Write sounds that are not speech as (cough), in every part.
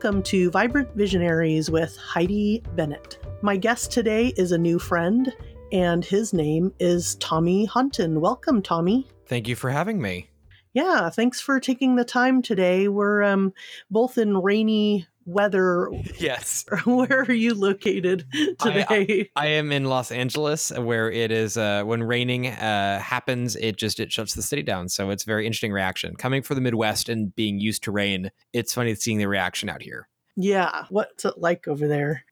welcome to Vibrant Visionaries with Heidi Bennett. My guest today is a new friend, and his name is Tommy Honton. Welcome, Tommy. Thank you for having me. Yeah, thanks for taking the time today. We're um, both in rainy weather. Yes. (laughs) Where are you located today? I, I, I, am in Los Angeles, where it is uh, when raining uh, happens, it just it shuts the city down. So it's a very interesting reaction. Coming from the Midwest and being used to rain, it's funny seeing the reaction out here. Yeah, what's it like over there?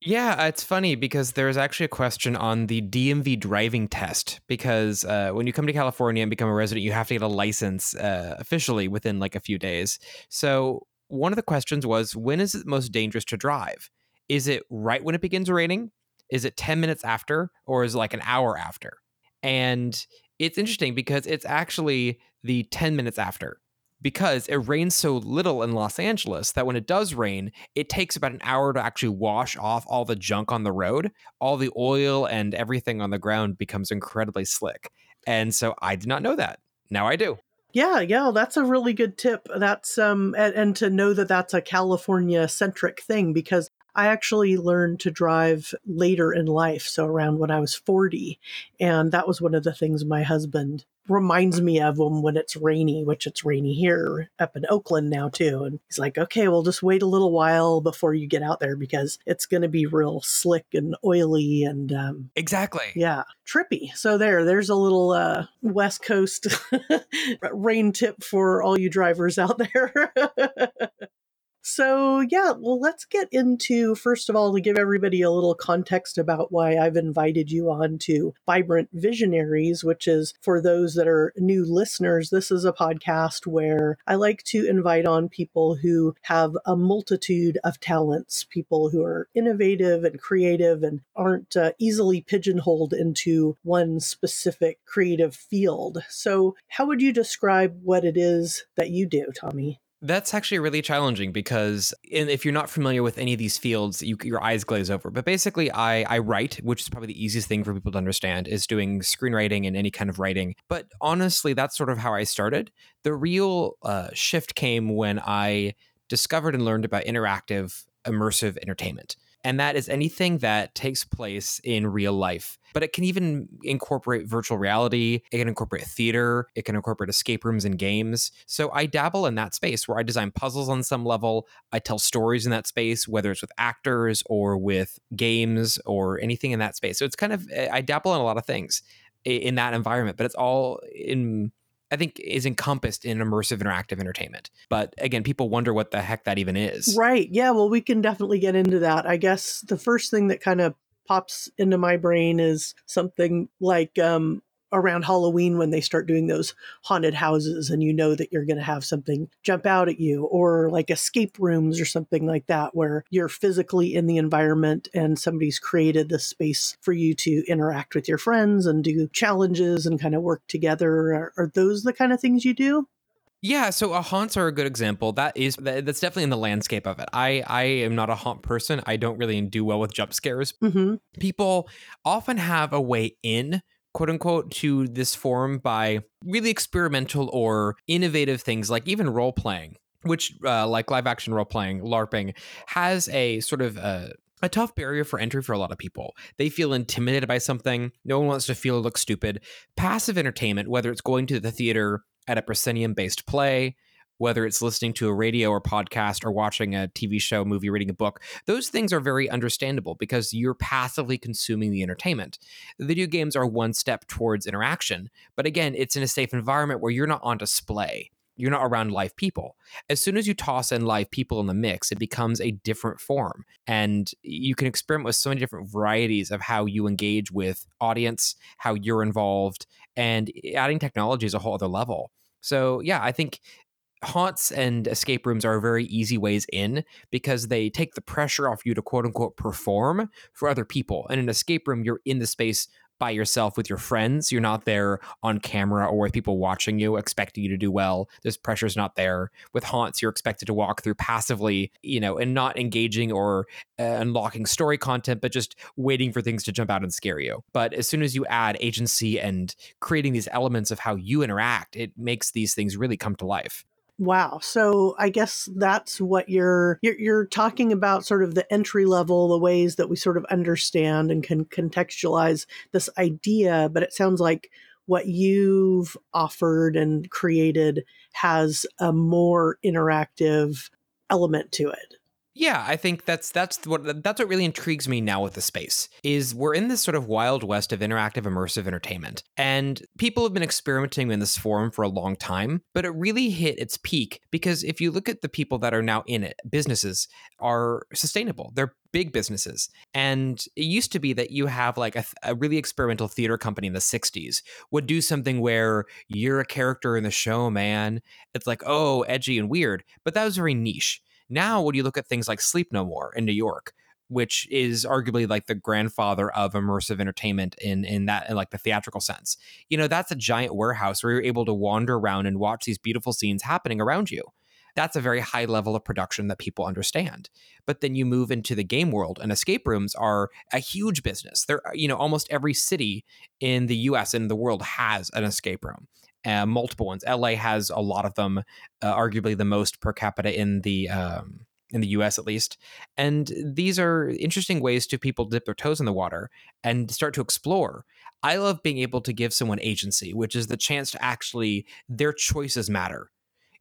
Yeah, it's funny because there's actually a question on the DMV driving test because uh, when you come to California and become a resident, you have to get a license uh, officially within like a few days. So one of the questions was when is it most dangerous to drive? Is it right when it begins raining? Is it 10 minutes after? Or is it like an hour after? And it's interesting because it's actually the 10 minutes after because it rains so little in Los Angeles that when it does rain, it takes about an hour to actually wash off all the junk on the road. All the oil and everything on the ground becomes incredibly slick. And so I did not know that. Now I do. Yeah, yeah, that's a really good tip. That's um and, and to know that that's a California centric thing because I actually learned to drive later in life, so around when I was 40, and that was one of the things my husband reminds me of when it's rainy, which it's rainy here up in Oakland now too. And he's like, okay, well, just wait a little while before you get out there because it's going to be real slick and oily and um, exactly, yeah, trippy. So there, there's a little uh, West Coast (laughs) rain tip for all you drivers out there. (laughs) So, yeah, well, let's get into first of all to give everybody a little context about why I've invited you on to Vibrant Visionaries, which is for those that are new listeners. This is a podcast where I like to invite on people who have a multitude of talents, people who are innovative and creative and aren't uh, easily pigeonholed into one specific creative field. So, how would you describe what it is that you do, Tommy? That's actually really challenging because if you're not familiar with any of these fields, you, your eyes glaze over. But basically, I, I write, which is probably the easiest thing for people to understand, is doing screenwriting and any kind of writing. But honestly, that's sort of how I started. The real uh, shift came when I discovered and learned about interactive, immersive entertainment and that is anything that takes place in real life. But it can even incorporate virtual reality, it can incorporate theater, it can incorporate escape rooms and games. So I dabble in that space where I design puzzles on some level, I tell stories in that space, whether it's with actors or with games or anything in that space. So it's kind of, eh, I dabble in a lot of things in that environment, but it's all in I think is encompassed in immersive interactive entertainment. But again, people wonder what the heck that even is. Right. Yeah. Well, we can definitely get into that. I guess the first thing that kind of pops into my brain is something like um, around Halloween when they start doing those haunted houses and you know that you're going to have something jump out at you or like escape rooms or something like that where you're physically in the environment and somebody's created the space for you to interact with your friends and do challenges and kind of work together are, are those the kind of things you do yeah, so a haunts are a good example. That is that's definitely in the landscape of it. I I am not a haunt person. I don't really do well with jump scares. Mm-hmm. People often have a way in quote unquote to this form by really experimental or innovative things like even role playing which uh, like live action role playing larping has a sort of uh, a tough barrier for entry for a lot of people. They feel intimidated by something. No one wants to feel or look stupid. Passive entertainment, whether it's going to the theater at a proscenium based play, whether it's listening to a radio or podcast or watching a TV show, movie, reading a book, those things are very understandable because you're passively consuming the entertainment. Video games are one step towards interaction, but again, it's in a safe environment where you're not on display. You're not around live people. As soon as you toss in live people in the mix, it becomes a different form. And you can experiment with so many different varieties of how you engage with audience, how you're involved, and adding technology is a whole other level. So yeah, I think haunts and escape rooms are very easy ways in because they take the pressure off you to quote unquote perform for other people. And In an escape room, you're in the space by yourself with your friends. You're not there on camera or with people watching you, expecting you to do well. This pressure's not there. With haunts, you're expected to walk through passively, you know, and not engaging or uh, unlocking story content, but just waiting for things to jump out and scare you. But as soon as you add agency and creating these elements of how you interact, it makes these things really come to life. Wow. So I guess that's what you're, you're you're talking about sort of the entry level, the ways that we sort of understand and can contextualize this idea, but it sounds like what you've offered and created has a more interactive element to it. Yeah, I think that's that's what that's what really intrigues me now with the space is we're in this sort of wild west of interactive immersive entertainment. And people have been experimenting in this forum for a long time, but it really hit its peak because if you look at the people that are now in it, businesses are sustainable. They're big businesses. And it used to be that you have like a, a, really experimental theater company in the 60s would do something where you're a character in the show, man. It's like, oh, edgy and weird. But that was very niche. Now, when you look at things like Sleep No More in New York, which is arguably like the grandfather of immersive entertainment in in that in like the theatrical sense. You know, that's a giant warehouse where you're able to wander around and watch these beautiful scenes happening around you. That's a very high level of production that people understand. But then you move into the game world and escape rooms are a huge business. There you know, almost every city in the US and the world has an escape room uh, multiple ones. LA has a lot of them, uh, arguably the most per capita in the um, in the U.S. at least. And these are interesting ways to people dip their toes in the water and start to explore. I love being able to give someone agency, which is the chance to actually their choices matter.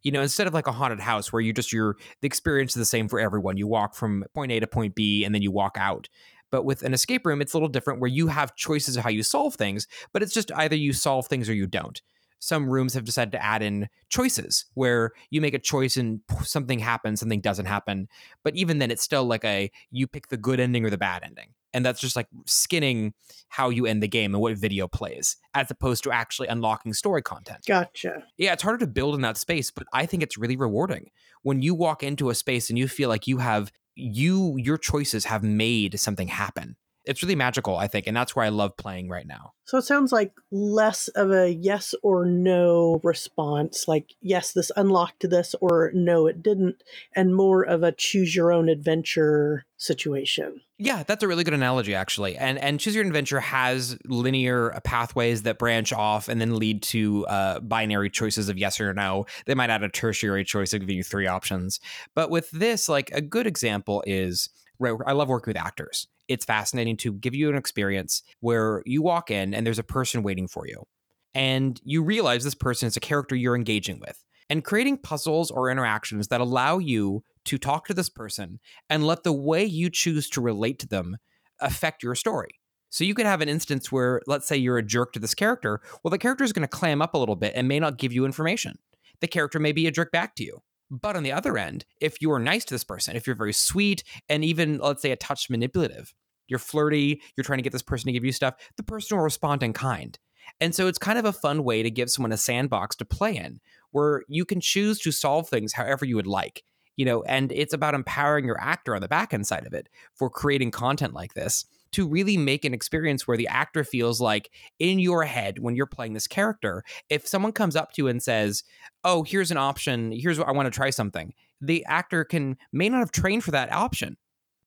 You know, instead of like a haunted house where you just your the experience is the same for everyone. You walk from point A to point B and then you walk out. But with an escape room, it's a little different where you have choices of how you solve things, but it's just either you solve things or you don't some rooms have decided to add in choices where you make a choice and something happens, something doesn't happen. But even then, it's still like a you pick the good ending or the bad ending. And that's just like skinning how you end the game and what video plays, as opposed to actually unlocking story content. Gotcha. Yeah, it's harder to build in that space, but I think it's really rewarding when you walk into a space and you feel like you have you your choices have made something happen it's really magical, I think, and that's where I love playing right now. So it sounds like less of a yes or no response, like yes, this unlocked this, or no, it didn't, and more of a choose your own adventure situation. Yeah, that's a really good analogy, actually. And and choose your adventure has linear pathways that branch off and then lead to uh, binary choices of yes or no. They might add a tertiary choice of giving you three options. But with this, like a good example is I love working with actors it's fascinating to give you an experience where you walk in and there's a person waiting for you. And you realize this person is a character you're engaging with. And creating puzzles or interactions that allow you to talk to this person and let the way you choose to relate to them affect your story. So you could have an instance where, let's say, you're a jerk to this character. Well, the character is going to clam up a little bit and may not give you information. The character may be a jerk back to you. But on the other end, if you are nice to this person, if you're very sweet and even, let's say, a touch manipulative, you're flirty, you're trying to get this person to give you stuff, the person will respond in kind. And so it's kind of a fun way to give someone a sandbox to play in where you can choose to solve things however you would like. You know, and it's about empowering your actor on the back end side of it for creating content like this to really make an experience where the actor feels like in your head when you're playing this character, if someone comes up to you and says, "Oh, here's an option. Here's what I want to try something." The actor can may not have trained for that option,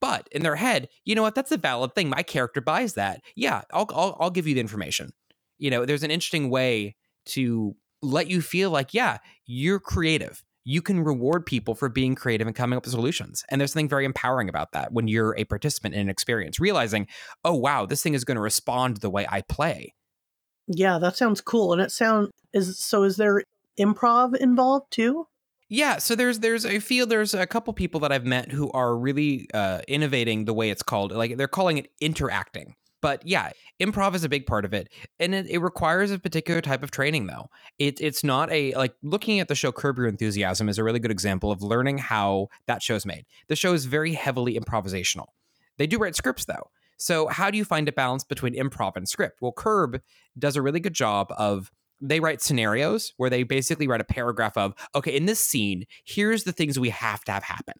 but in their head, you know what? That's a valid thing. My character buys that. Yeah, I'll, I'll, I'll give you the information. You know, there's an interesting way to let you feel like, yeah, you're creative. You can reward people for being creative and coming up with solutions. And there's something very empowering about that when you're a participant in an experience, realizing, oh, wow, this thing is going to respond the way I play. Yeah, that sounds cool. And it sounds is so is there improv involved too? Yeah, so there's there's I feel there's a couple people that I've met who are really uh, innovating the way it's called. Like they're calling it interacting. But yeah, improv is a big part of it, and it, it requires a particular type of training. Though it, it's not a like looking at the show Curb Your Enthusiasm is a really good example of learning how that show's made. The show is very heavily improvisational. They do write scripts though, so how do you find a balance between improv and script? Well, Curb does a really good job of they write scenarios where they basically write a paragraph of, okay, in this scene, here's the things we have to have happen.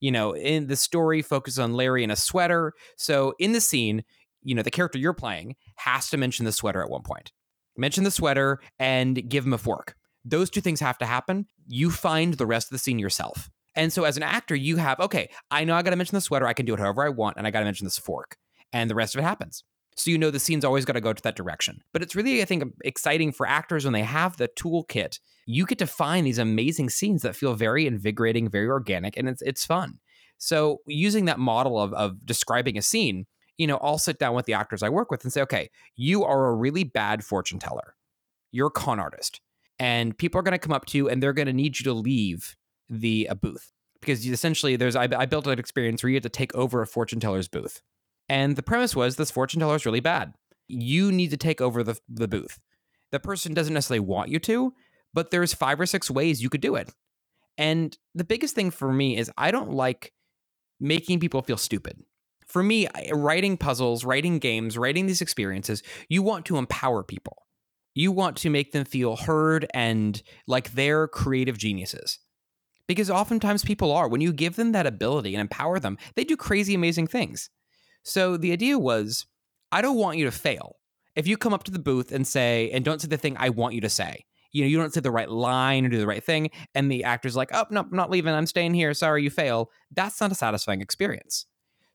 You know, in the story focuses on Larry in a sweater. So in the scene, you know, the character you're playing has to mention the sweater at one point. Mention the sweater and give him a fork. Those two things have to happen. You find the rest of the scene yourself. And so as an actor, you have, okay, I know I got to mention the sweater. I can do it however I want. And I got to mention this fork. And the rest of it happens. So you know the scene's always got to go to that direction. But it's really, I think, exciting for actors when they have the toolkit. You get to find these amazing scenes that feel very invigorating, very organic, and it's it's fun. So using that model of of describing a scene, you know, I'll sit down with the actors I work with and say, okay, you are a really bad fortune teller. You're a con artist. And people are going to come up to you and they're going to need you to leave the a booth because essentially there's I, I built an experience where you had to take over a fortune teller's booth and the premise was this fortune teller is really bad. You need to take over the, the booth. The person doesn't necessarily want you to, but there's five or six ways you could do it. And the biggest thing for me is I don't like making people feel stupid. For me, writing puzzles, writing games, writing these experiences, you want to empower people. You want to make them feel heard and like they're creative geniuses. Because oftentimes people are. When you give them that ability and empower them, they do crazy, amazing things. So the idea was I don't want you to fail. If you come up to the booth and say, and don't say the thing I want you to say, you know, you don't say the right line or do the right thing, and the actor's like, oh, no, I'm not leaving. I'm staying here. Sorry, you fail. That's not a satisfying experience.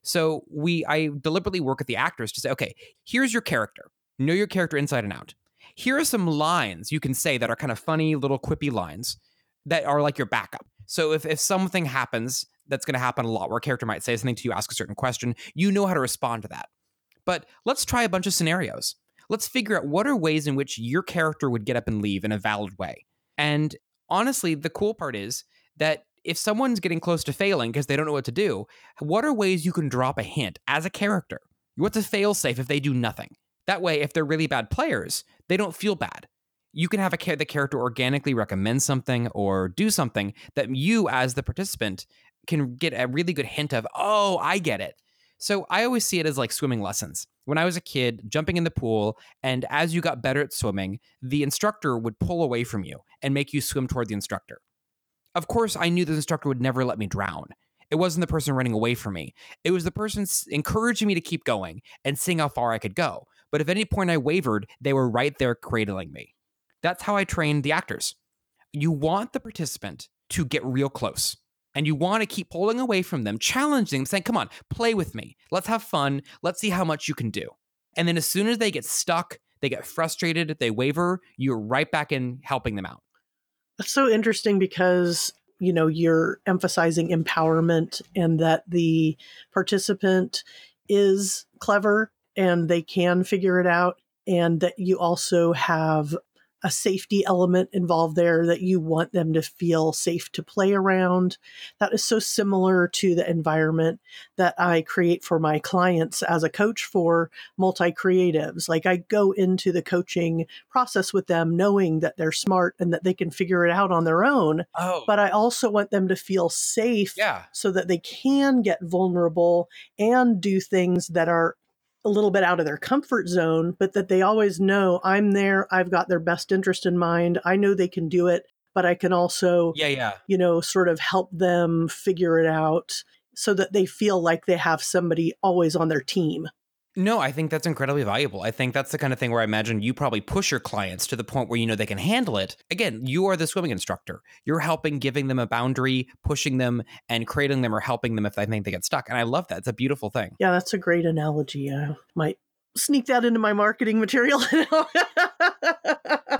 So we, I deliberately work with the actors to say, okay, here's your character. Know your character inside and out. Here are some lines you can say that are kind of funny, little quippy lines that are like your backup. So if, if something happens that's going to happen a lot where a character might say something to you, ask a certain question, you know how to respond to that. But let's try a bunch of scenarios. Let's figure out what are ways in which your character would get up and leave in a valid way. And honestly, the cool part is that if someone's getting close to failing because they don't know what to do, what are ways you can drop a hint as a character? What's a fail safe if they do nothing? That way, if they're really bad players, they don't feel bad. You can have a the character organically recommend something or do something that you, as the participant, can get a really good hint of, oh, I get it. So I always see it as like swimming lessons. When I was a kid, jumping in the pool, and as you got better at swimming, the instructor would pull away from you and make you swim toward the instructor. Of course, I knew the instructor would never let me drown. It wasn't the person running away from me. It was the person encouraging me to keep going and seeing how far I could go. But if at any point I wavered, they were right there cradling me. That's how I trained the actors. You want the participant to get real close and you want to keep pulling away from them, challenging them, saying, Come on, play with me. Let's have fun. Let's see how much you can do. And then as soon as they get stuck, they get frustrated, they waver, you're right back in helping them out. That's so interesting because, you know, you're emphasizing empowerment and that the participant is clever and they can figure it out. And that you also have a safety element involved there that you want them to feel safe to play around. That is so similar to the environment that I create for my clients as a coach for multi creatives. Like I go into the coaching process with them knowing that they're smart and that they can figure it out on their own. Oh. But I also want them to feel safe yeah. so that they can get vulnerable and do things that are a little bit out of their comfort zone, but that they always know I'm there. I've got their best interest in mind. I know they can do it, but I can also, yeah, yeah, you know, sort of help them figure it out so that they feel like they have somebody always on their team. No, I think that's incredibly valuable. I think that's the kind of thing where I imagine you probably push your clients to the point where you know they can handle it. Again, you are the swimming instructor. You're helping giving them a boundary, pushing them and creating them or helping them if they think they get stuck. And I love that. It's a beautiful thing. Yeah, that's a great analogy. I might sneak that into my marketing material. (laughs)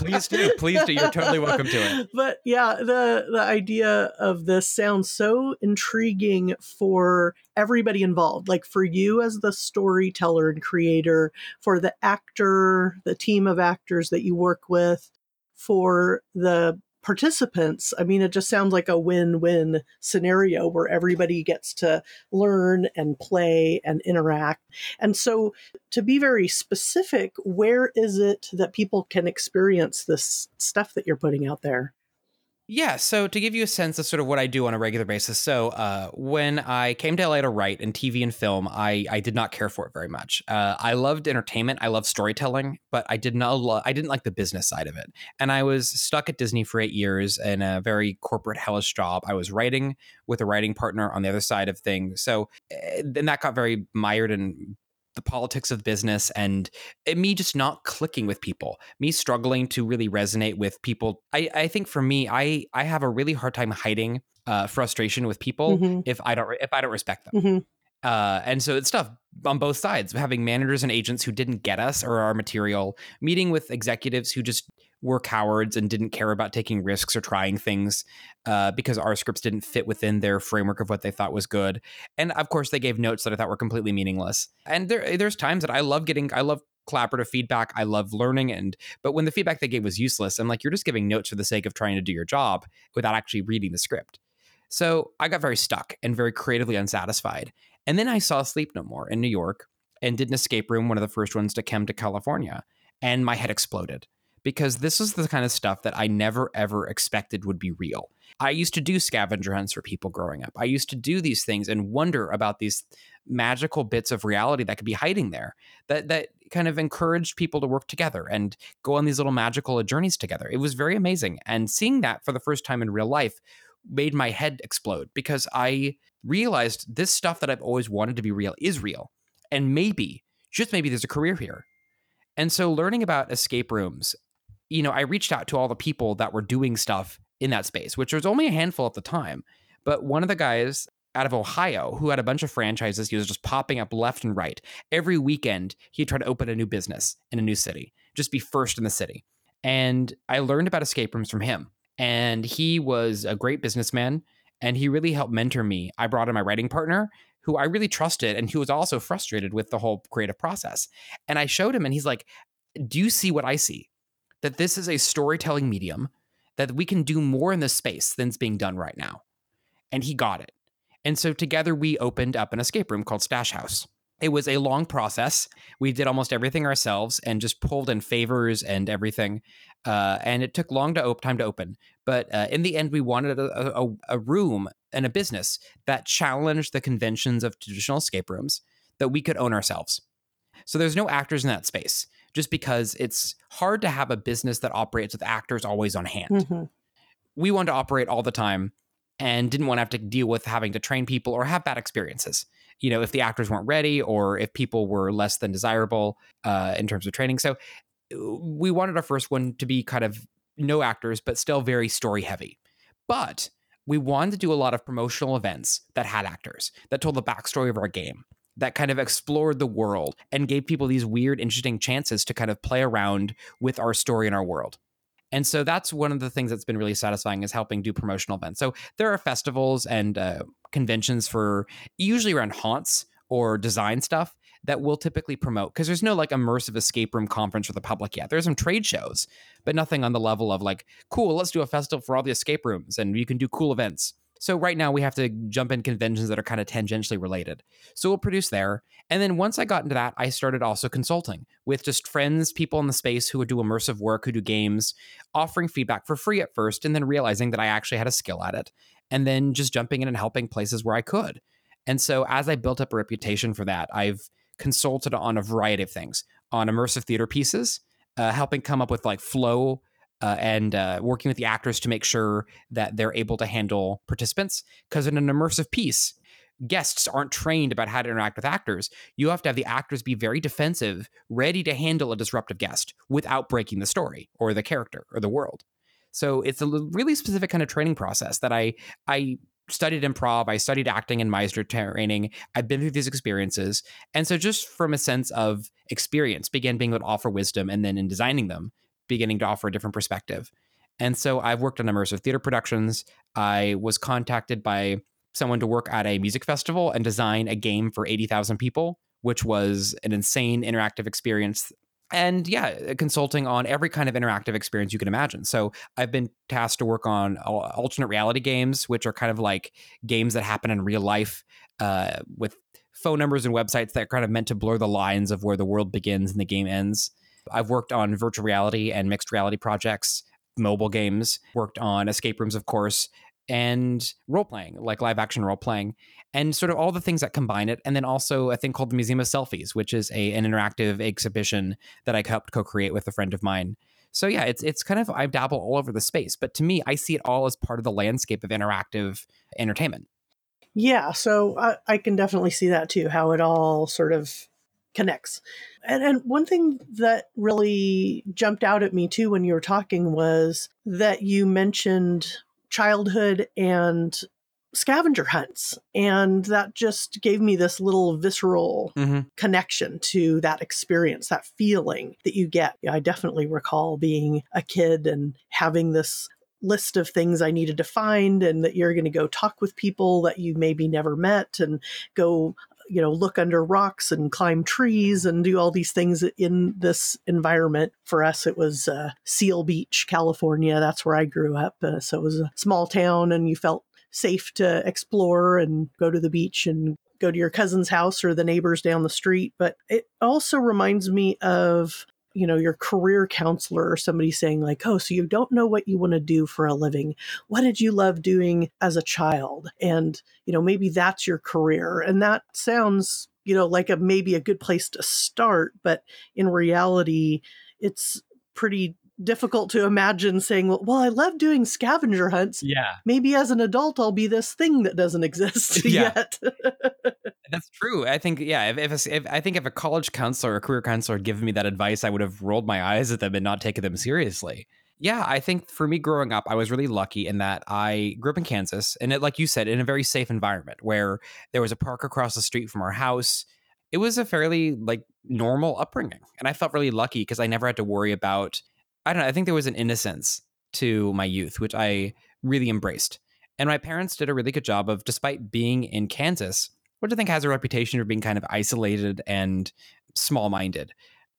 please do. Please do. You're totally welcome to it. (laughs) But yeah, the the idea of this sounds so intriguing for everybody involved. Like for you as the storyteller and creator, for the actor, the team of actors that you work with, for the participants, I mean, it just sounds like a win win scenario where everybody gets to learn and play and interact. And so, to be very specific, where is it that people can experience this stuff that you're putting out there? Yeah, so to give you a sense of sort of what I do on a regular basis, so uh, when I came to LA to write in TV and film, I I did not care for it very much. Uh, I loved entertainment, I loved storytelling, but I did not lo- I didn't like the business side of it. And I was stuck at Disney for eight years in a very corporate hellish job. I was writing with a writing partner on the other side of things, so then eh, that got very mired in the politics of business and me just not clicking with people me struggling to really resonate with people i, I think for me i i have a really hard time hiding uh, frustration with people mm-hmm. if i don't if i don't respect them mm-hmm. uh, and so it's tough on both sides, having managers and agents who didn't get us or our material, meeting with executives who just were cowards and didn't care about taking risks or trying things uh, because our scripts didn't fit within their framework of what they thought was good. And of course, they gave notes that I thought were completely meaningless. And there, there's times that I love getting, I love collaborative feedback. I love learning and but when the feedback they gave was useless, I'm like, you're just giving notes for the sake of trying to do your job without actually reading the script. So I got very stuck and very creatively unsatisfied. And then I saw Sleep No More in New York and did an escape room, one of the first ones to come to California. And my head exploded because this is the kind of stuff that I never ever expected would be real. I used to do scavenger hunts for people growing up. I used to do these things and wonder about these magical bits of reality that could be hiding there that that kind of encouraged people to work together and go on these little magical journeys together. It was very amazing and seeing that for the first time in real life made my head explode because I realized this stuff that I've always wanted to be real is real. And maybe, just maybe there's a career here. And so learning about escape rooms you know, I reached out to all the people that were doing stuff in that space, which was only a handful at the time. But one of the guys out of Ohio who had a bunch of franchises, he was just popping up left and right. Every weekend, he'd try to open a new business in a new city, just be first in the city. And I learned about escape rooms from him. And he was a great businessman and he really helped mentor me. I brought in my writing partner who I really trusted and who was also frustrated with the whole creative process. And I showed him and he's like, Do you see what I see? That this is a storytelling medium that we can do more in this space than's being done right now. And he got it. And so together we opened up an escape room called Stash House. It was a long process. We did almost everything ourselves and just pulled in favors and everything. Uh, and it took long to op- time to open. But uh, in the end, we wanted a, a, a room and a business that challenged the conventions of traditional escape rooms that we could own ourselves. So there's no actors in that space just because it's hard to have a business that operates with actors always on hand. Mm-hmm. We wanted to operate all the time and didn't want to have to deal with having to train people or have bad experiences. You know, if the actors weren't ready or if people were less than desirable uh, in terms of training. So we wanted our first one to be kind of no actors, but still very story heavy. But we wanted to do a lot of promotional events that had actors that told the backstory of our game that kind of explored the world and gave people these weird, interesting chances to kind of play around with our story and our world. And so that's one of the things that's been really satisfying is helping do promotional events. So there are festivals and uh, conventions for usually around haunts or design stuff that we'll typically promote because there's no like immersive escape room conference for the public yet. There's some trade shows, but nothing on the level of like, cool, let's do a festival for all the escape rooms and you can do cool events. So right now we have to jump in conventions that are kind of tangentially related. So we'll produce there. And then once I got into that, I started also consulting with just friends, people in the space who would do immersive work, who do games, offering feedback for free at first, and then realizing that I actually had a skill at it. And then just jumping in and helping places where I could. And so as I built up a reputation for that, I've consulted on a variety of things on immersive theater pieces, uh, helping come up with like flow uh, and uh, working with the actors to make sure that they're able to handle participants. Because in an immersive piece, guests aren't trained about how to interact with actors. You have to have the actors be very defensive, ready to handle a disruptive guest without breaking the story or the character or the world. So it's a really specific kind of training process that I I studied improv, I studied acting and Meisner training. I've been through these experiences, and so just from a sense of experience, began being able to offer wisdom, and then in designing them, beginning to offer a different perspective. And so I've worked on immersive theater productions. I was contacted by someone to work at a music festival and design a game for 80,000 people, which was an insane interactive experience. And yeah, consulting on every kind of interactive experience you can imagine. So I've been tasked to work on alternate reality games, which are kind of like games that happen in real life uh, with phone numbers and websites that are kind of meant to blur the lines of where the world begins and the game ends. I've worked on virtual reality and mixed reality projects, mobile games, worked on escape rooms, of course, and role playing, like live action role playing, and sort of all the things that combine it. And then also a thing called the Museum of Selfies, which is a, an interactive exhibition that I helped co create with a friend of mine. So yeah, it's it's kind of I dabble all over the space, but to me, I see it all as part of the landscape of interactive entertainment. Yeah, so I, I can definitely see that too, how it all sort of connects. And, and one thing that really jumped out at me too when you were talking was that you mentioned childhood and scavenger hunts. And that just gave me this little visceral Mm-hmm. connection to that experience, that feeling that you get. I definitely recall being a kid and having this list of things I needed to find, and that you're going to go talk with people that you maybe never met and go. You know, look under rocks and climb trees and do all these things in this environment. For us, it was uh, Seal Beach, California. That's where I grew up. Uh, so it was a small town, and you felt safe to explore and go to the beach and go to your cousin's house or the neighbors down the street. But it also reminds me of, you know, your career counselor or somebody saying, like, oh, so you don't know what you want to do for a living. What did you love doing as a child? And, you know, maybe that's your career. And that sounds, you know, like a maybe a good place to start. But in reality, it's pretty difficult to imagine saying, well, well, I love doing scavenger hunts Yeah, maybe as an adult I'll be this thing that doesn't exist (laughs) Yeah. yet. (laughs) that's true. I think yeah. If, if, a- if I think if a college counselor or career counselor had given me that advice, I would have rolled my eyes at them and not taken them seriously. Yeah, I think for me growing up, I was really lucky in that I grew up in Kansas, and it, like you said, in a very safe environment where there was a park across the street from our house. It was a fairly like normal upbringing, and I felt really lucky because I never had to worry about. I don't know. I think there was an innocence to my youth, which I really embraced. And my parents did a really good job of, despite being in Kansas, which I think has a reputation for being kind of isolated and small minded,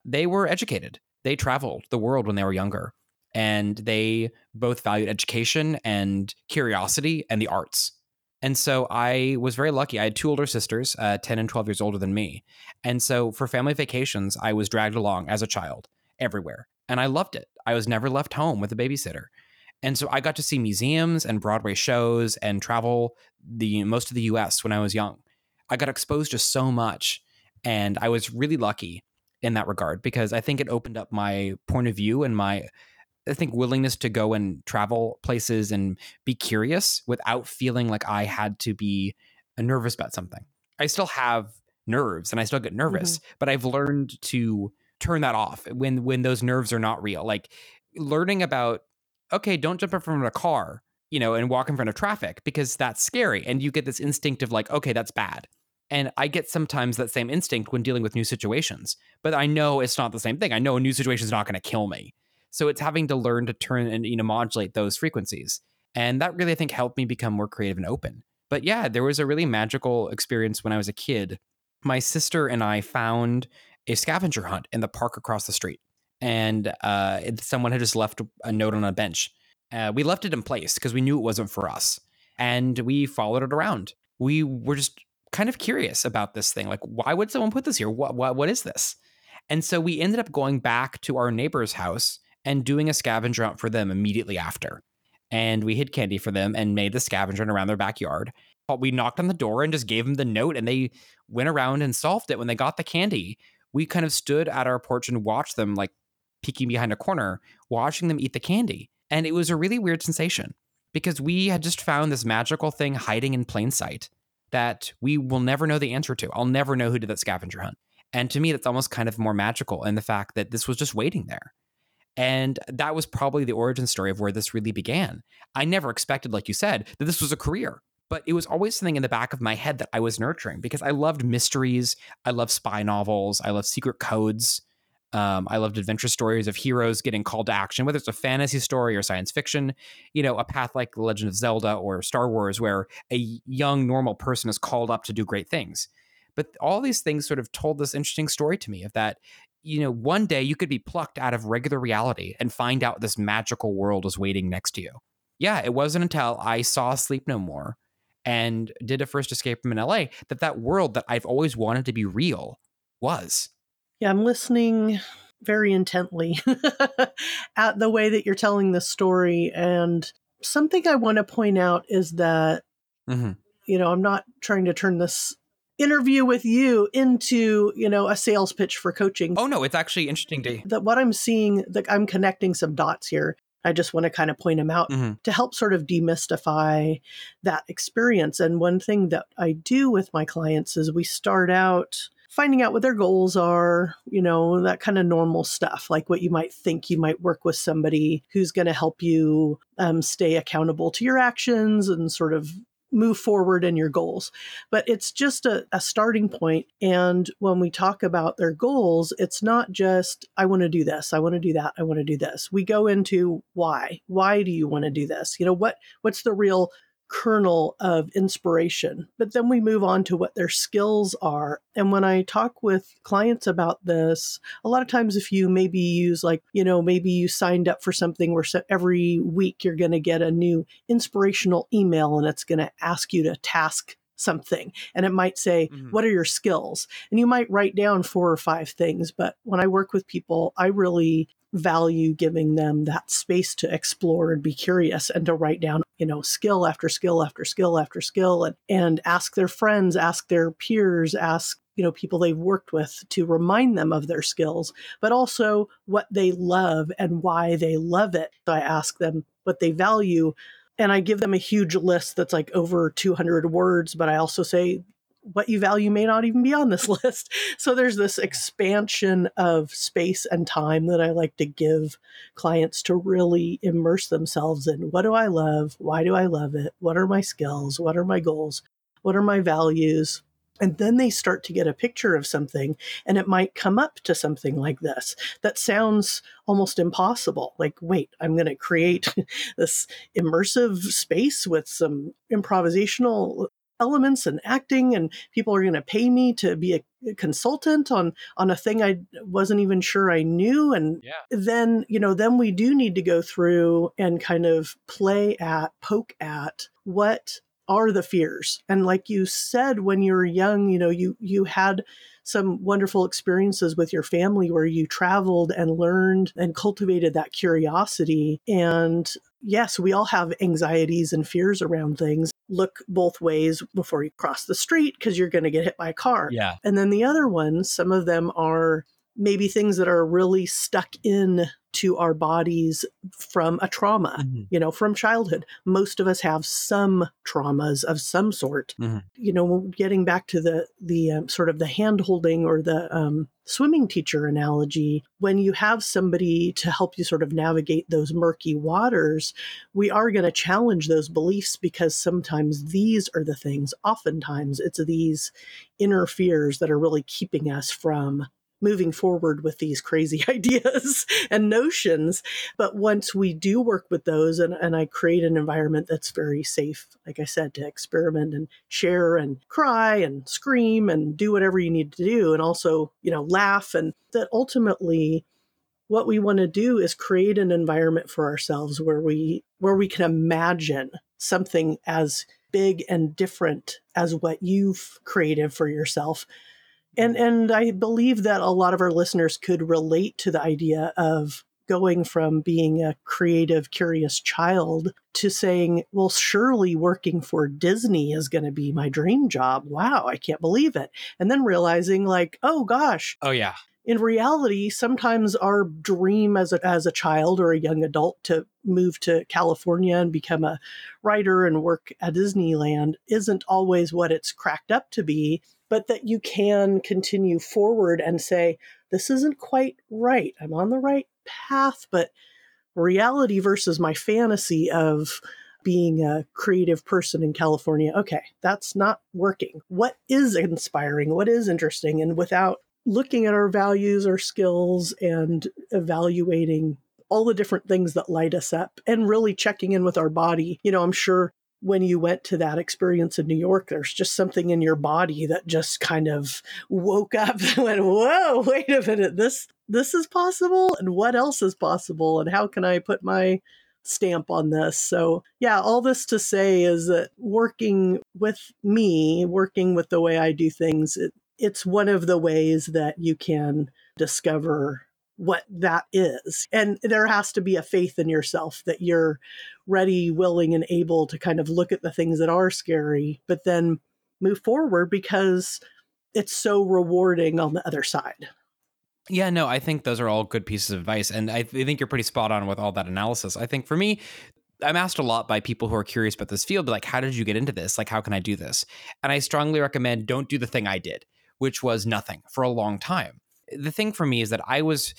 they were educated. They traveled the world when they were younger. And they both valued education and curiosity and the arts. And so I was very lucky. I had two older sisters, uh, 10 and 12 years older than me. And so for family vacations, I was dragged along as a child everywhere. And I loved it. I was never left home with a babysitter. And so I got to see museums and Broadway shows and travel the most of the US when I was young. I got exposed to so much and I was really lucky in that regard because I think it opened up my point of view and my I think willingness to go and travel places and be curious without feeling like I had to be nervous about something. I still have nerves and I still get mm-hmm. nervous, but I've learned to turn that off when when those nerves are not real. Like learning about okay, don't jump in front of a car, you know, and walk in front of traffic because that's scary and you get this instinct of like okay, that's bad. And I get sometimes that same instinct when dealing with new situations, but I know it's not the same thing. I know a new situation is not going to kill me. So it's having to learn to turn and you know modulate those frequencies. And that really I think helped me become more creative and open. But yeah, there was a really magical experience when I was a kid. My sister and I found a scavenger hunt in the park across the street. And uh, someone had just left a note on a bench. Uh, we left it in place because we knew it wasn't for us. And we followed it around. We were just kind of curious about this thing. Like, why would someone put this here? What, what, what is this? And so we ended up going back to our neighbor's house and doing a scavenger hunt for them immediately after. And we hid candy for them and made the scavenger hunt around their backyard. But we knocked on the door and just gave them the note, and they went around and solved it. When they got the candy, we kind of stood at our porch and watched them, like peeking behind a corner, watching them eat the candy. And it was a really weird sensation because we had just found this magical thing hiding in plain sight that we will never know the answer to. I'll never know who did that scavenger hunt. And to me, that's almost kind of more magical in the fact that this was just waiting there. And that was probably the origin story of where this really began. I never expected, like you said, that this was a career, but it was always something in the back of my head that I was nurturing because I loved mysteries. I love spy novels. I love secret codes. Um, I loved adventure stories of heroes getting called to action, whether it's a fantasy story or science fiction, you know, a path like The Legend of Zelda or Star Wars, where a young, normal person is called up to do great things. But all these things sort of told this interesting story to me of that, you know, one day you could be plucked out of regular reality and find out this magical world is waiting next to you. Yeah, it wasn't until I saw Sleep No More and did a first escape room in LA that that world that I've always wanted to be real was. Yeah, I'm listening very intently (laughs) at the way that you're telling the story. And something I want to point out is that, Mhm. you know, I'm not trying to turn this interview with you into, you know, a sales pitch for coaching. Oh no, it's actually interesting to. That what I'm seeing, that I'm connecting some dots here. I just want to kind of point them out Mhm. to help sort of demystify that experience. And one thing that I do with my clients is we start out finding out what their goals are, you know, that kind of normal stuff, like what you might think you might work with somebody who's going to help you um, stay accountable to your actions and sort of move forward in your goals. But it's just a, a starting point. And when we talk about their goals, it's not just, I want to do this, I want to do that, I want to do this. We go into why. Why do you want to do this? You know, what what's the real kernel of inspiration. But then we move on to what their skills are. And when I talk with clients about this, a lot of times if you maybe use like, you know, maybe you signed up for something where every week you're going to get a new inspirational email and it's going to ask you to task something and it might say mm-hmm. what are your skills and you might write down four or five things but when i work with people i really value giving them that space to explore and be curious and to write down, you know, skill after skill after skill after skill and, and ask their friends, ask their peers, ask you know people they've worked with to remind them of their skills but also what they love and why they love it. So i ask them what they value and i give them a huge list that's like over 200 words but i also say what you value may not even be on this (laughs) list. So there's this expansion of space and time that I like to give clients to really immerse themselves in what do I love? Why do I love it? What are my skills? What are my goals? What are my values? And then they start to get a picture of something, and it might come up to something like this that sounds almost impossible. Like, wait, I'm going to create (laughs) this immersive space with some improvisational elements and acting and people are going to pay me to be a consultant on on a thing I wasn't even sure I knew and yeah. then you know then we do need to go through and kind of play at poke at what are the fears and like you said when you were young you know you you had some wonderful experiences with your family where you traveled and learned and cultivated that curiosity and yes, we all have anxieties and fears around things. Look both ways before you cross the street because you're going to get hit by a car. Yeah. And then the other ones, some of them are maybe things that are really stuck in to our bodies from a trauma, mm-hmm. you know, from childhood. Most of us have some traumas of some sort. Mm-hmm. You know, getting back to the the um, sort of the hand holding or the um, swimming teacher analogy, when you have somebody to help you sort of navigate those murky waters, we are going to challenge those beliefs because sometimes these are the things, oftentimes it's these inner fears that are really keeping us from moving forward with these crazy (laughs) ideas and notions. But once we do work with those and, and I create an environment that's very safe, like I said, to experiment and share and cry and scream and do whatever you need to do and also, you know, laugh and that ultimately what we want to do is create an environment for ourselves where we where we can imagine something as big and different as what you've created for yourself and and I believe that a lot of our listeners could relate to the idea of going from being a creative, curious child to saying, well, surely working for Disney is going to be my dream job. Wow, I can't believe it. And then realizing, like, oh gosh. Oh, yeah. In reality, sometimes our dream as a, as a child or a young adult to move to California and become a writer and work at Disneyland isn't always what it's cracked up to be but that you can continue forward and say, this isn't quite right. I'm on the right path, but reality versus my fantasy of being a creative person in California, okay, that's not working. What is inspiring? What is interesting? And without looking at our values, our skills, and evaluating all the different things that light us up and really checking in with our body. You know, I'm sure when you went to that experience in New York, there's just something in your body that just kind of woke up (laughs) and went, "Whoa, wait a minute! This this is possible, and what else is possible, and how can I put my stamp on this?" So, yeah, all this to say is that working with me, working with the way I do things, it, it's one of the ways that you can discover what that is. And there has to be a faith in yourself that you're ready, willing, and able to kind of look at the things that are scary, but then move forward because it's so rewarding on the other side. Yeah, no, I think those are all good pieces of advice. And I, th- I think you're pretty spot on with all that analysis. I think for me, I'm asked a lot by people who are curious about this field, like, how did you get into this? Like, how can I do this? And I strongly recommend don't do the thing I did, which was nothing for a long time. The thing for me is that I was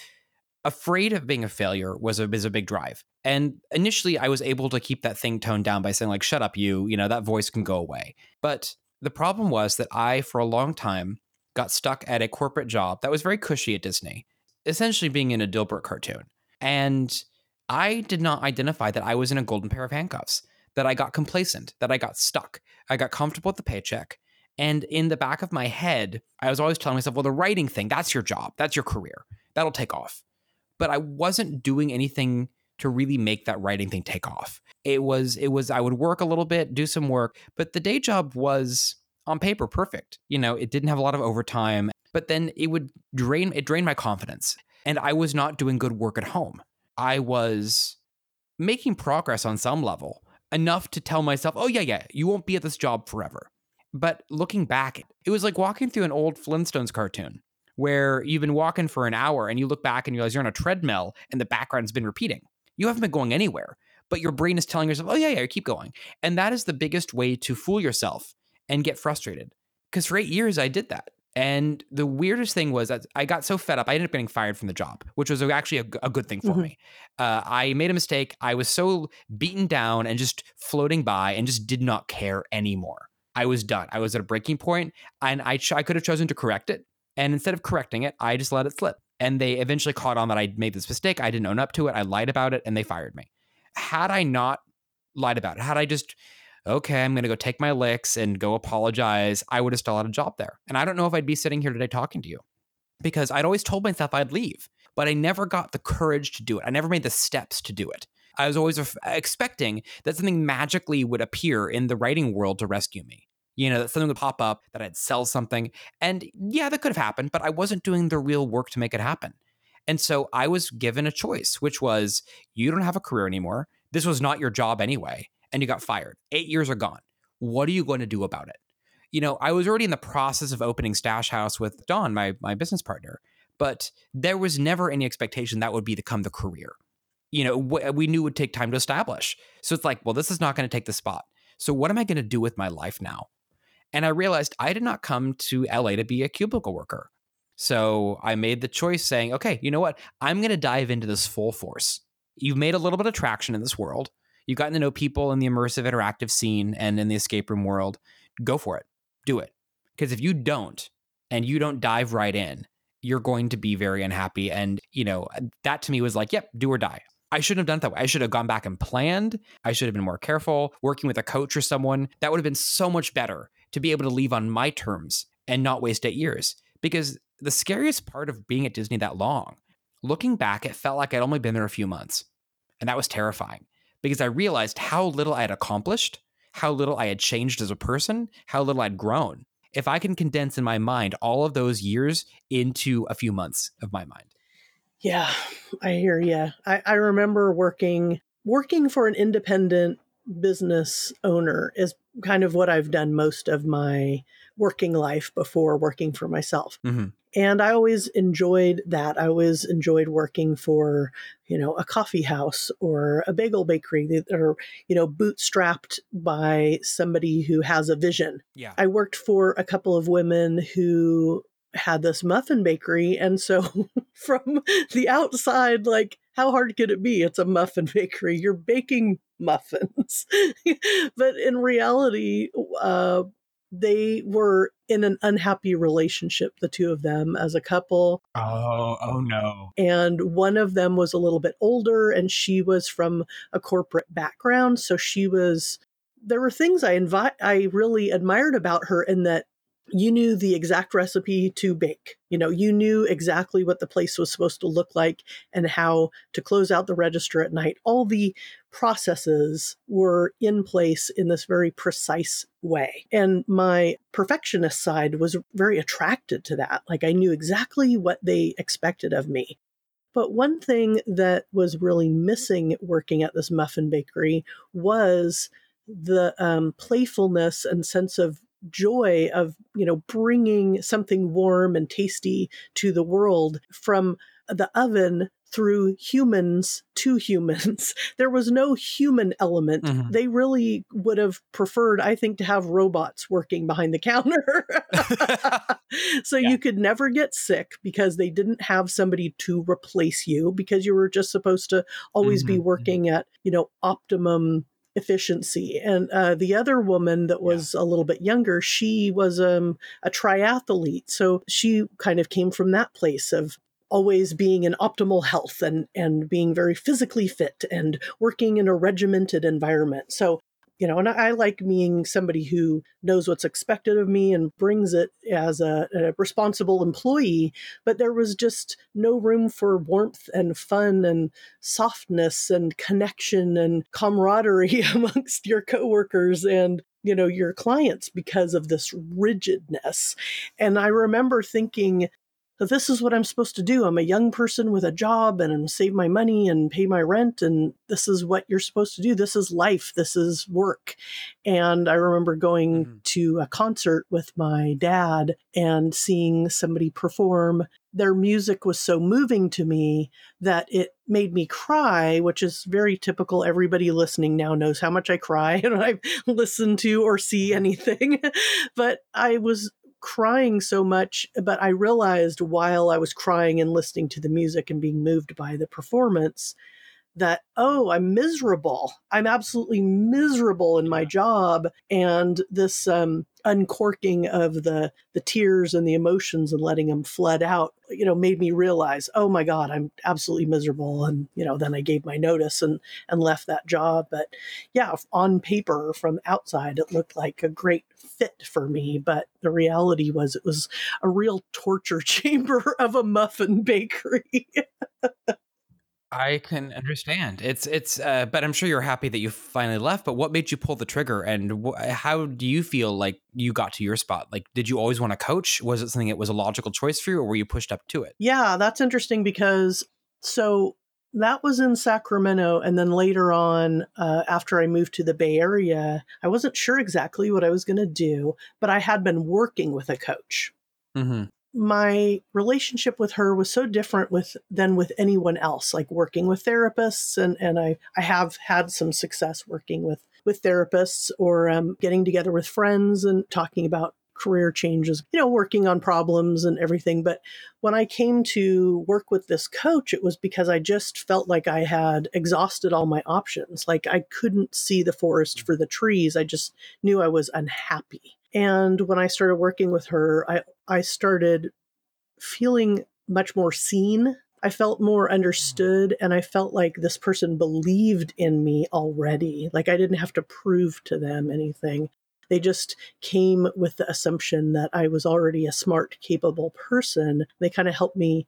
afraid of being a failure was a, was a big drive. And initially, I was able to keep that thing toned down by saying, like, shut up, you, you know, that voice can go away. But the problem was that I, for a long time, got stuck at a corporate job that was very cushy at Disney, essentially being in a Dilbert cartoon. And I did not identify that I was in a golden pair of handcuffs, that I got complacent, that I got stuck. I got comfortable with the paycheck. And in the back of my head, I was always telling myself, well, the writing thing, that's your job, that's your career, that'll take off. But I wasn't doing anything to really make that writing thing take off. It was, it was, I would work a little bit, do some work, but the day job was on paper perfect. You know, it didn't have a lot of overtime, but then it would drain, it drained my confidence. And I was not doing good work at home. I was making progress on some level, enough to tell myself, oh, yeah, yeah, you won't be at this job forever. But looking back, it was like walking through an old Flintstones cartoon where you've been walking for an hour and you look back and you realize you're on a treadmill and the background's been repeating. You haven't been going anywhere, but your brain is telling yourself, oh, yeah, yeah, keep going. And that is the biggest way to fool yourself and get frustrated. Because for eight years, I did that. And the weirdest thing was that I got so fed up, I ended up getting fired from the job, which was actually a, a good thing for mm-hmm. me. Uh, I made a mistake. I was so beaten down and just floating by and just did not care anymore. I was done. I was at a breaking point, and I, ch- I could have chosen to correct it. And instead of correcting it, I just let it slip. And they eventually caught on that I made this mistake. I didn't own up to it. I lied about it, and they fired me. Had I not lied about it, had I just okay, I'm going to go take my licks and go apologize, I would have still had a job there. And I don't know if I'd be sitting here today talking to you because I'd always told myself I'd leave, but I never got the courage to do it. I never made the steps to do it. I was always expecting that something magically would appear in the writing world to rescue me. You know, that something would pop up, that I'd sell something. And yeah, that could have happened, but I wasn't doing the real work to make it happen. And so I was given a choice, which was you don't have a career anymore. This was not your job anyway and you got fired. Eight years are gone. What are you going to do about it? You know, I was already in the process of opening Stash House with Don, my my business partner, but there was never any expectation that would be become the career. You know, we knew would take time to establish. So it's like, well, this is not going to take the spot. So what am I going to do with my life now? And I realized I did not come to LA to be a cubicle worker. So I made the choice saying, okay, you know what? I'm going to dive into this full force. You've made a little bit of traction in this world you've gotten to know people in the immersive interactive scene and in the escape room world, go for it. Do it. Because if you don't and you don't dive right in, you're going to be very unhappy. And, you know, that to me was like, yep, do or die. I shouldn't have done it that way. I should have gone back and planned. I should have been more careful, working with a coach or someone. That would have been so much better to be able to leave on my terms and not waste eight years. Because the scariest part of being at Disney that long, looking back, it felt like I'd only been there a few months. And that was terrifying because I realized how little I had accomplished, how little I had changed as a person, how little I'd grown. If I can condense in my mind all of those years into a few months of my mind. Yeah, I hear you. I, I remember working working for an independent business owner is kind of what I've done most of my working life before working for myself. Mm-hmm. And I always enjoyed that. I always enjoyed working for, you know, a coffee house or a bagel bakery that are, you know, bootstrapped by somebody who has a vision. Yeah. I worked for a couple of women who had this muffin bakery. And so (laughs) from the outside, like, how hard could it be? It's a muffin (laughs) bakery. You're baking muffins. (laughs) but in reality, uh, they were in an unhappy relationship, the two of them as a couple. Oh, oh no. And one of them was a little bit older and she was from a corporate background. So she was, there were things I invite, I really admired about her in that you knew the exact recipe to bake. You know, you knew exactly what the place was supposed to look like and how to close out the register at night. All the processes were in place in this very precise way. And my perfectionist side was very attracted to that. Like I knew exactly what they expected of me. But one thing that was really missing working at this muffin bakery was the um, playfulness and sense of joy of you know bringing something warm and tasty to the world from the oven through humans to humans. (laughs) There was no human element. Mhm. They really would have preferred, I think, to have robots working behind the (laughs) counter. (laughs) so Yeah. you could never get sick because they didn't have somebody to replace you because you were just supposed to always be Mhm, mhm. working at, you know, optimum efficiency. And uh, the other woman that was a little bit younger, she was um, a triathlete. So she kind of came from that place of always being in optimal health and and being very physically fit and working in a regimented environment. So you know, and I, like being somebody who knows what's expected of me and brings it as a, a responsible employee. But there was just no room for warmth and fun and softness and connection and camaraderie (laughs) amongst your coworkers and you know your clients because of this rigidness and i remember thinking that this is what i'm supposed to do i'm a young person with a job and I'm save my money and pay my rent and this is what you're supposed to do this is life this is work and i remember going Mhm. to a concert with my dad and seeing somebody perform their music was so moving to me that it made me cry, which is very typical. Everybody listening now knows how much I cry (laughs) when I listen to or see anything. (laughs) but I was crying so much, but I realized while I was crying and listening to the music and being moved by the performance that, oh, I'm miserable. I'm absolutely miserable in my job. And this um, uncorking of the, the tears and the emotions and letting them flood out, you know, made me realize, oh my God, I'm absolutely miserable. And, you know, then I gave my notice and, and left that job. But yeah, on paper from outside, it looked like a great fit for me. But the reality was it was a real torture (laughs) chamber of a muffin bakery. I can understand. It's it's, uh, but I'm sure you're happy that you finally left. But what made you pull the trigger, and wh- how do you feel like you got to your spot? Like, did you always want to coach? Was it something that was a logical choice for you, or were you pushed up to it? Yeah, that's interesting because so that was in Sacramento. And then later on, uh, after I moved to the Bay Area, I wasn't sure exactly what I was going to do, but I had been working with a coach. Mm-hmm. My relationship with her was so different with than with anyone else, like working with therapists, and, and I, I have had some success working with with therapists or um, getting together with friends and talking about career changes, you know, working on problems and everything. But when I came to work with this coach, it was because I just felt like I had exhausted all my options. Like I couldn't see the forest for the trees. I just knew I was unhappy. And when I started working with her, I, I started feeling much more seen. I felt more understood, and I felt like this person believed in me already. Like I didn't have to prove to them anything. They just came with the assumption that I was already a smart, capable person. They kind of helped me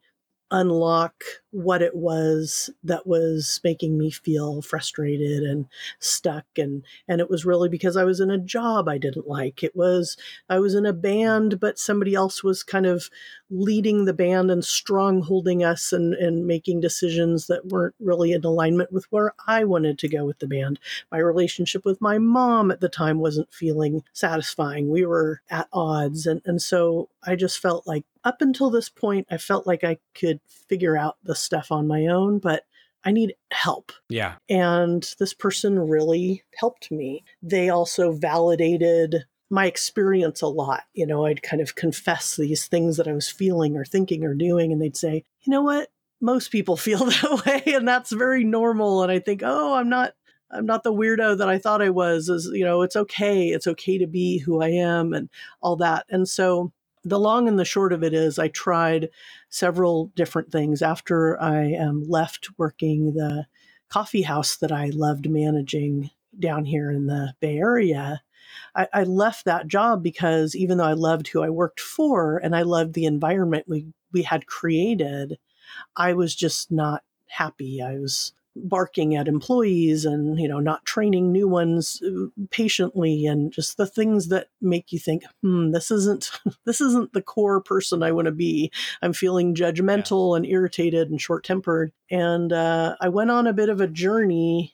unlock what it was that was making me feel frustrated and stuck and and it was really because I was in a job I didn't like. It was I was in a band but somebody else was kind of leading the band and strong holding us and and making decisions that weren't really in alignment with where I wanted to go with the band. My relationship with my mom at the time wasn't feeling satisfying. We were at odds and and so I just felt like up until this point, I felt like I could figure out the stuff on my own, but I need help. Yeah. And this person really helped me. They also validated my experience a lot. You know, I'd kind of confess these things that I was feeling or thinking or doing, and they'd say, you know what? Most people (laughs) feel that way, and that's very normal. And I think, oh, I'm not. I'm not the weirdo that I thought I was. Is you know, it's okay. It's okay to be who I am and all that. And so the long and the short of it is I tried several different things after I um, left working the coffee house that I loved managing down here in the Bay Area. I, I left that job because even though I loved who I worked for and I loved the environment we, we had created, I was just not happy. I was barking at employees and you know not training new ones uh, patiently and just the things that make you think hmm this isn't (laughs) this isn't the core person i want to be. I'm feeling judgmental yeah. and irritated and short tempered and uh, i went on a bit of a journey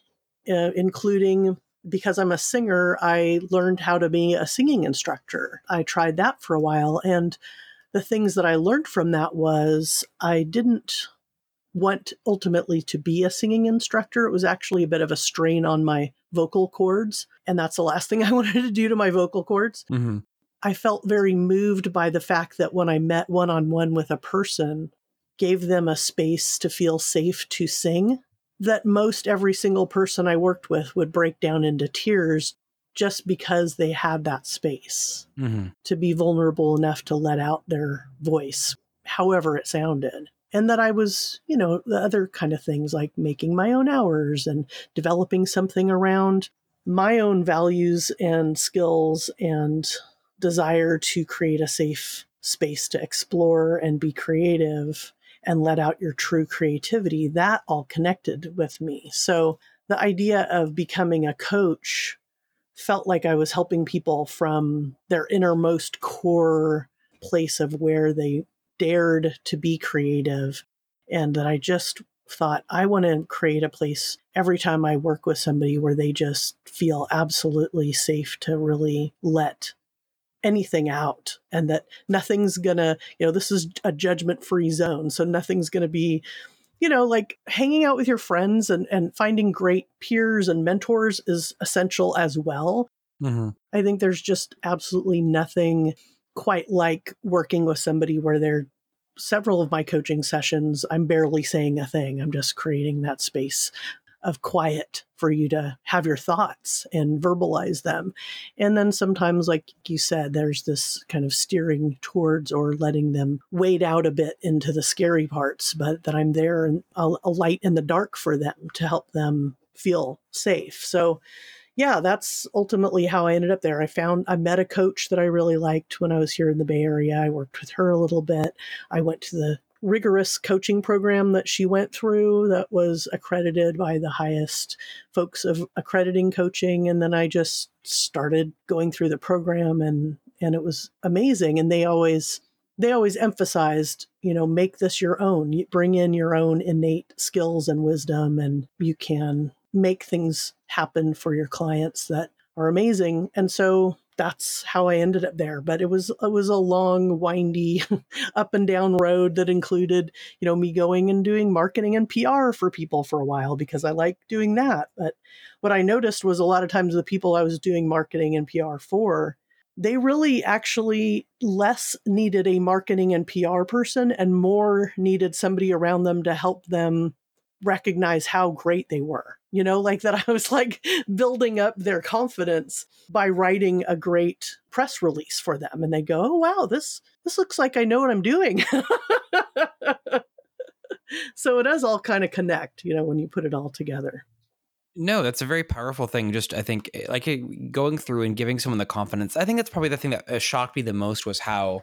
uh, including because i'm a singer i learned how to be a singing instructor. I tried that for a while and the things that i learned from that was i didn't want ultimately to be a singing instructor. It was actually a bit of a strain on my vocal cords. And that's the last thing (laughs) I wanted to do to my vocal cords. Mm-hmm. I felt very moved by the fact that when I met one on one with a person, gave them a space to feel safe to sing, that most every single person I worked with would break down into tears just because they had that space Mm-hmm. to be vulnerable enough to let out their voice, however it sounded. And that I was, you know, the other kind of things like making my own hours and developing something around my own values and skills and desire to create a safe space to explore and be creative and let out your true creativity. That all connected with me. So the idea of becoming a coach felt like I was helping people from their innermost core place of where they dared to be creative. And that I just thought, I want to create a place every time I work with somebody where they just feel absolutely safe to really let anything out and that nothing's gonna, you know, this is a judgment free zone. So nothing's gonna be you know, like hanging out with your friends and, and finding great peers and mentors is essential as well. Mm-hmm. I think there's just absolutely nothing quite like working with somebody where they're several of my coaching sessions, I'm barely saying a thing. I'm just creating that space of quiet for you to have your thoughts and verbalize them. And then sometimes, like you said, there's this kind of steering towards or letting them wade out a bit into the scary parts, but that I'm there and a, a light in the dark for them to help them feel safe. So, yeah, that's ultimately how I ended up there. I found, I met a coach that I really liked when I was here in the Bay Area. I worked with her a little bit. I went to the rigorous coaching program that she went through that was accredited by the highest folks of accrediting coaching and then I just started going through the program and and it was amazing and they always they always emphasized you know make this your own you bring in your own innate skills and wisdom and you can make things happen for your clients that are amazing and so that's how I ended up there. But it was it was a long, windy, (laughs) up and down road that included, you know, me going and doing marketing and PR for people for a while because I like doing that. But what I noticed was a lot of times the people I was doing marketing and PR for, they really actually less needed a marketing and PR person and more needed somebody around them to help them recognize how great they were. You know, like that (laughs) I was like building up their confidence by writing a great press release for them and they go, "Oh wow, this this looks like I know what I'm doing." (laughs) so it does all kind of connect, you know, when you put it all together. No, that's a very powerful thing. Just I think eh, like eh, going through and giving someone the confidence. I think that's probably the thing that uh, shocked me the most was how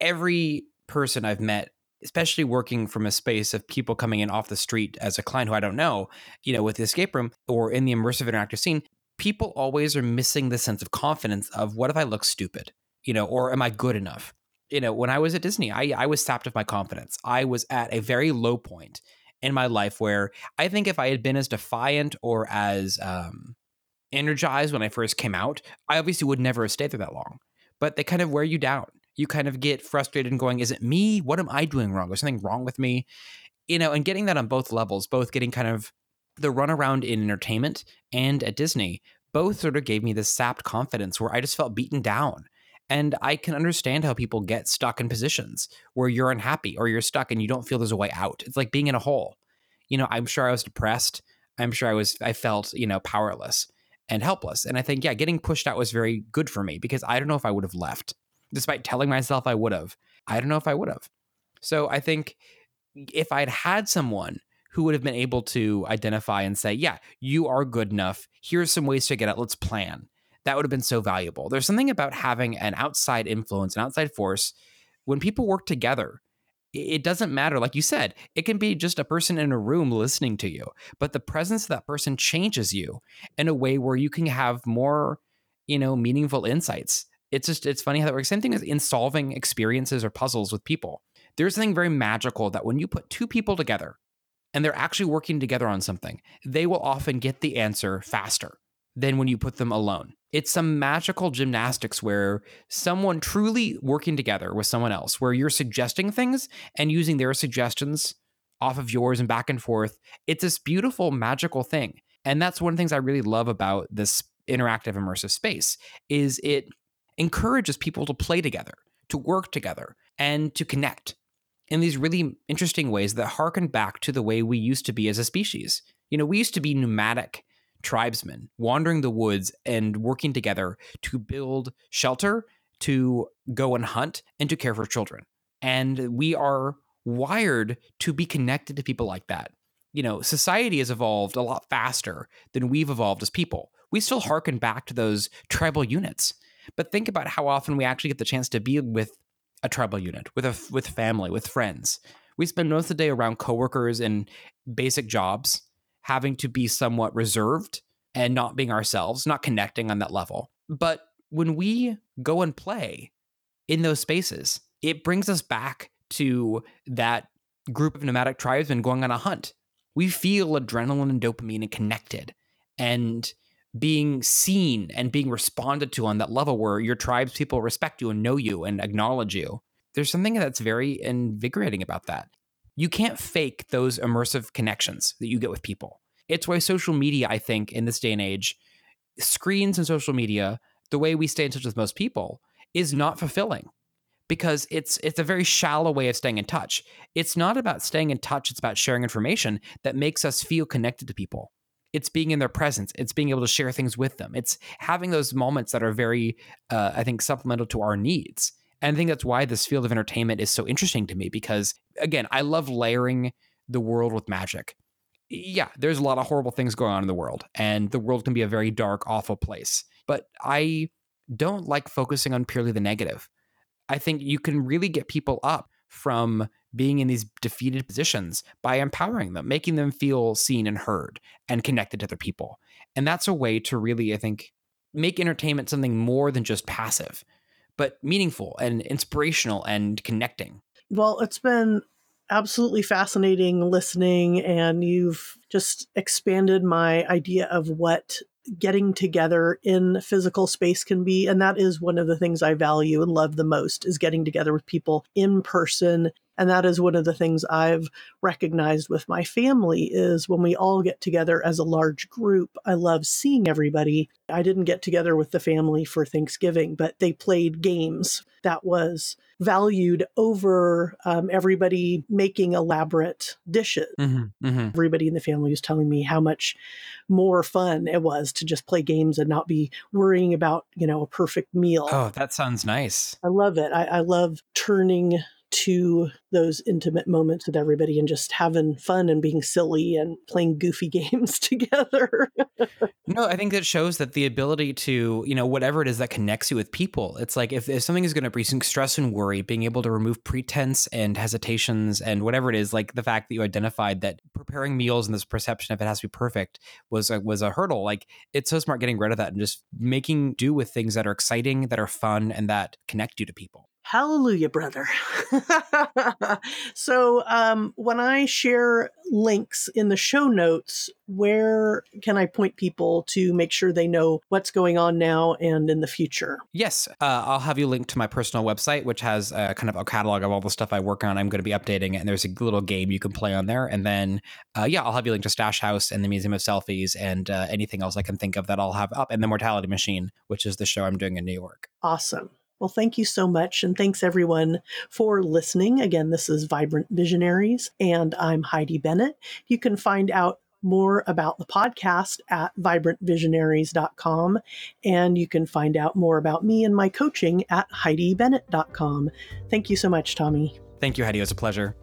every person I've met especially working from a space of people coming in off the street as a client who I don't know, you know, with the escape room or in the immersive interactive scene, people always are missing the sense of confidence of what if I look stupid, you know, or am I good enough? You know, when I was at Disney, I, I was sapped of my confidence. I was at a very low point in my life where I think if I had been as defiant or as um, energized when I first came out, I obviously would never have stayed there that long. But they kind of wear you down you kind of get frustrated and going, is it me? What am I doing wrong? Is something wrong with me? You know, and getting that on both levels, both getting kind of the runaround in entertainment and at Disney, both sort of gave me this sapped confidence where I just felt beaten down. And I can understand how people get stuck in positions where you're unhappy or you're stuck and you don't feel there's a way out. It's like being in a hole. You know, I'm sure I was depressed. I'm sure I was, I felt, you know, powerless and helpless. And I think, yeah, getting pushed out was very good for me because I don't know if I would have left despite telling myself I would have. I don't know if I would have. So I think if I'd had someone who would have been able to identify and say, yeah, you are good enough. Here's some ways to get it. Let's plan. That would have been so valuable. There's something about having an outside influence, an outside force. When people work together, it doesn't matter. Like you said, it can be just a person in a room listening to you, but the presence of that person changes you in a way where you can have more, you know, meaningful insights it's just it's funny how that works. Same thing as in solving experiences or puzzles with people. There's something very magical that when you put two people together and they're actually working together on something, they will often get the answer faster than when you put them alone. It's some magical gymnastics where someone truly working together with someone else, where you're suggesting things and using their suggestions off of yours and back and forth. It's this beautiful, magical thing. And that's one of the things I really love about this interactive immersive space is it encourages people to play together, to work together, and to connect in these really interesting ways that harken back to the way we used to be as a species. You know, we used to be nomadic tribesmen wandering the woods and working together to build shelter, to go and hunt, and to care for children. And we are wired to be connected to people like that. You know, society has evolved a lot faster than we've evolved as people. We still harken back to those tribal units. But think about how often we actually get the chance to be with a tribal unit, with a with family, with friends. We spend most of the day around coworkers and basic jobs, having to be somewhat reserved and not being ourselves, not connecting on that level. But when we go and play in those spaces, it brings us back to that group of nomadic tribesmen going on a hunt. We feel adrenaline and dopamine and connected and being seen and being responded to on that level where your tribe's people respect you and know you and acknowledge you. There's something that's very invigorating about that. You can't fake those immersive connections that you get with people. It's why social media, I think, in this day and age, screens and social media, the way we stay in touch with most people, is not fulfilling because it's it's a very shallow way of staying in touch. It's not about staying in touch, it's about sharing information that makes us feel connected to people. It's being in their presence. It's being able to share things with them. It's having those moments that are very, uh, I think, supplemental to our needs. And I think that's why this field of entertainment is so interesting to me because, again, I love layering the world with magic. Yeah, there's a lot of horrible things going on in the world, and the world can be a very dark, awful place. But I don't like focusing on purely the negative. I think you can really get people up from being in these defeated positions by empowering them, making them feel seen and heard and connected to other people. And that's a way to really, I think, make entertainment something more than just passive, but meaningful and inspirational and connecting. Well, it's been absolutely fascinating listening, and you've just expanded my idea of what getting together in physical space can be and that is one of the things i value and love the most is getting together with people in person and that is one of the things i've recognized with my family is when we all get together as a large group i love seeing everybody i didn't get together with the family for thanksgiving but they played games that was valued over um, everybody making elaborate dishes. Mm-hmm, mm-hmm. Everybody in the family was telling me how much more fun it was to just play games and not be worrying about, you know, a perfect meal. Oh, that sounds nice. I love it. I, I love turning to those intimate moments with everybody and just having fun and being silly and playing goofy (laughs) games together. no, I think that shows that the ability to, you know, whatever it is that connects you with people, it's like if, if something is going to bring stress and worry, being able to remove pretense and hesitations and whatever it is, like the fact that you identified that preparing meals and this perception of it has to be perfect was a, was a hurdle. Like it's so smart getting rid of that and just making do with things that are exciting, that are fun, and that connect you to people. Hallelujah, brother. (laughs) so, um, when I share links in the show notes, where can I point people to make sure they know what's going on now and in the future? Yes, uh, I'll have you link to my personal website, which has uh, kind of a catalog of all the stuff I work on. I'm going to be updating it, and there's a little game you can play on there. And then, uh, yeah, I'll have you link to Stash House and the Museum of Selfies and uh, anything else I can think of that I'll have up, and the Mortality Machine, which is the show I'm doing in New York. Awesome. Well, thank you so much. And thanks everyone for listening. Again, this is Vibrant Visionaries, and I'm Heidi Bennett. You can find out more about the podcast at vibrantvisionaries.com. And you can find out more about me and my coaching at heidibennett.com. Thank you so much, Tommy. Thank you, Heidi. It was a pleasure.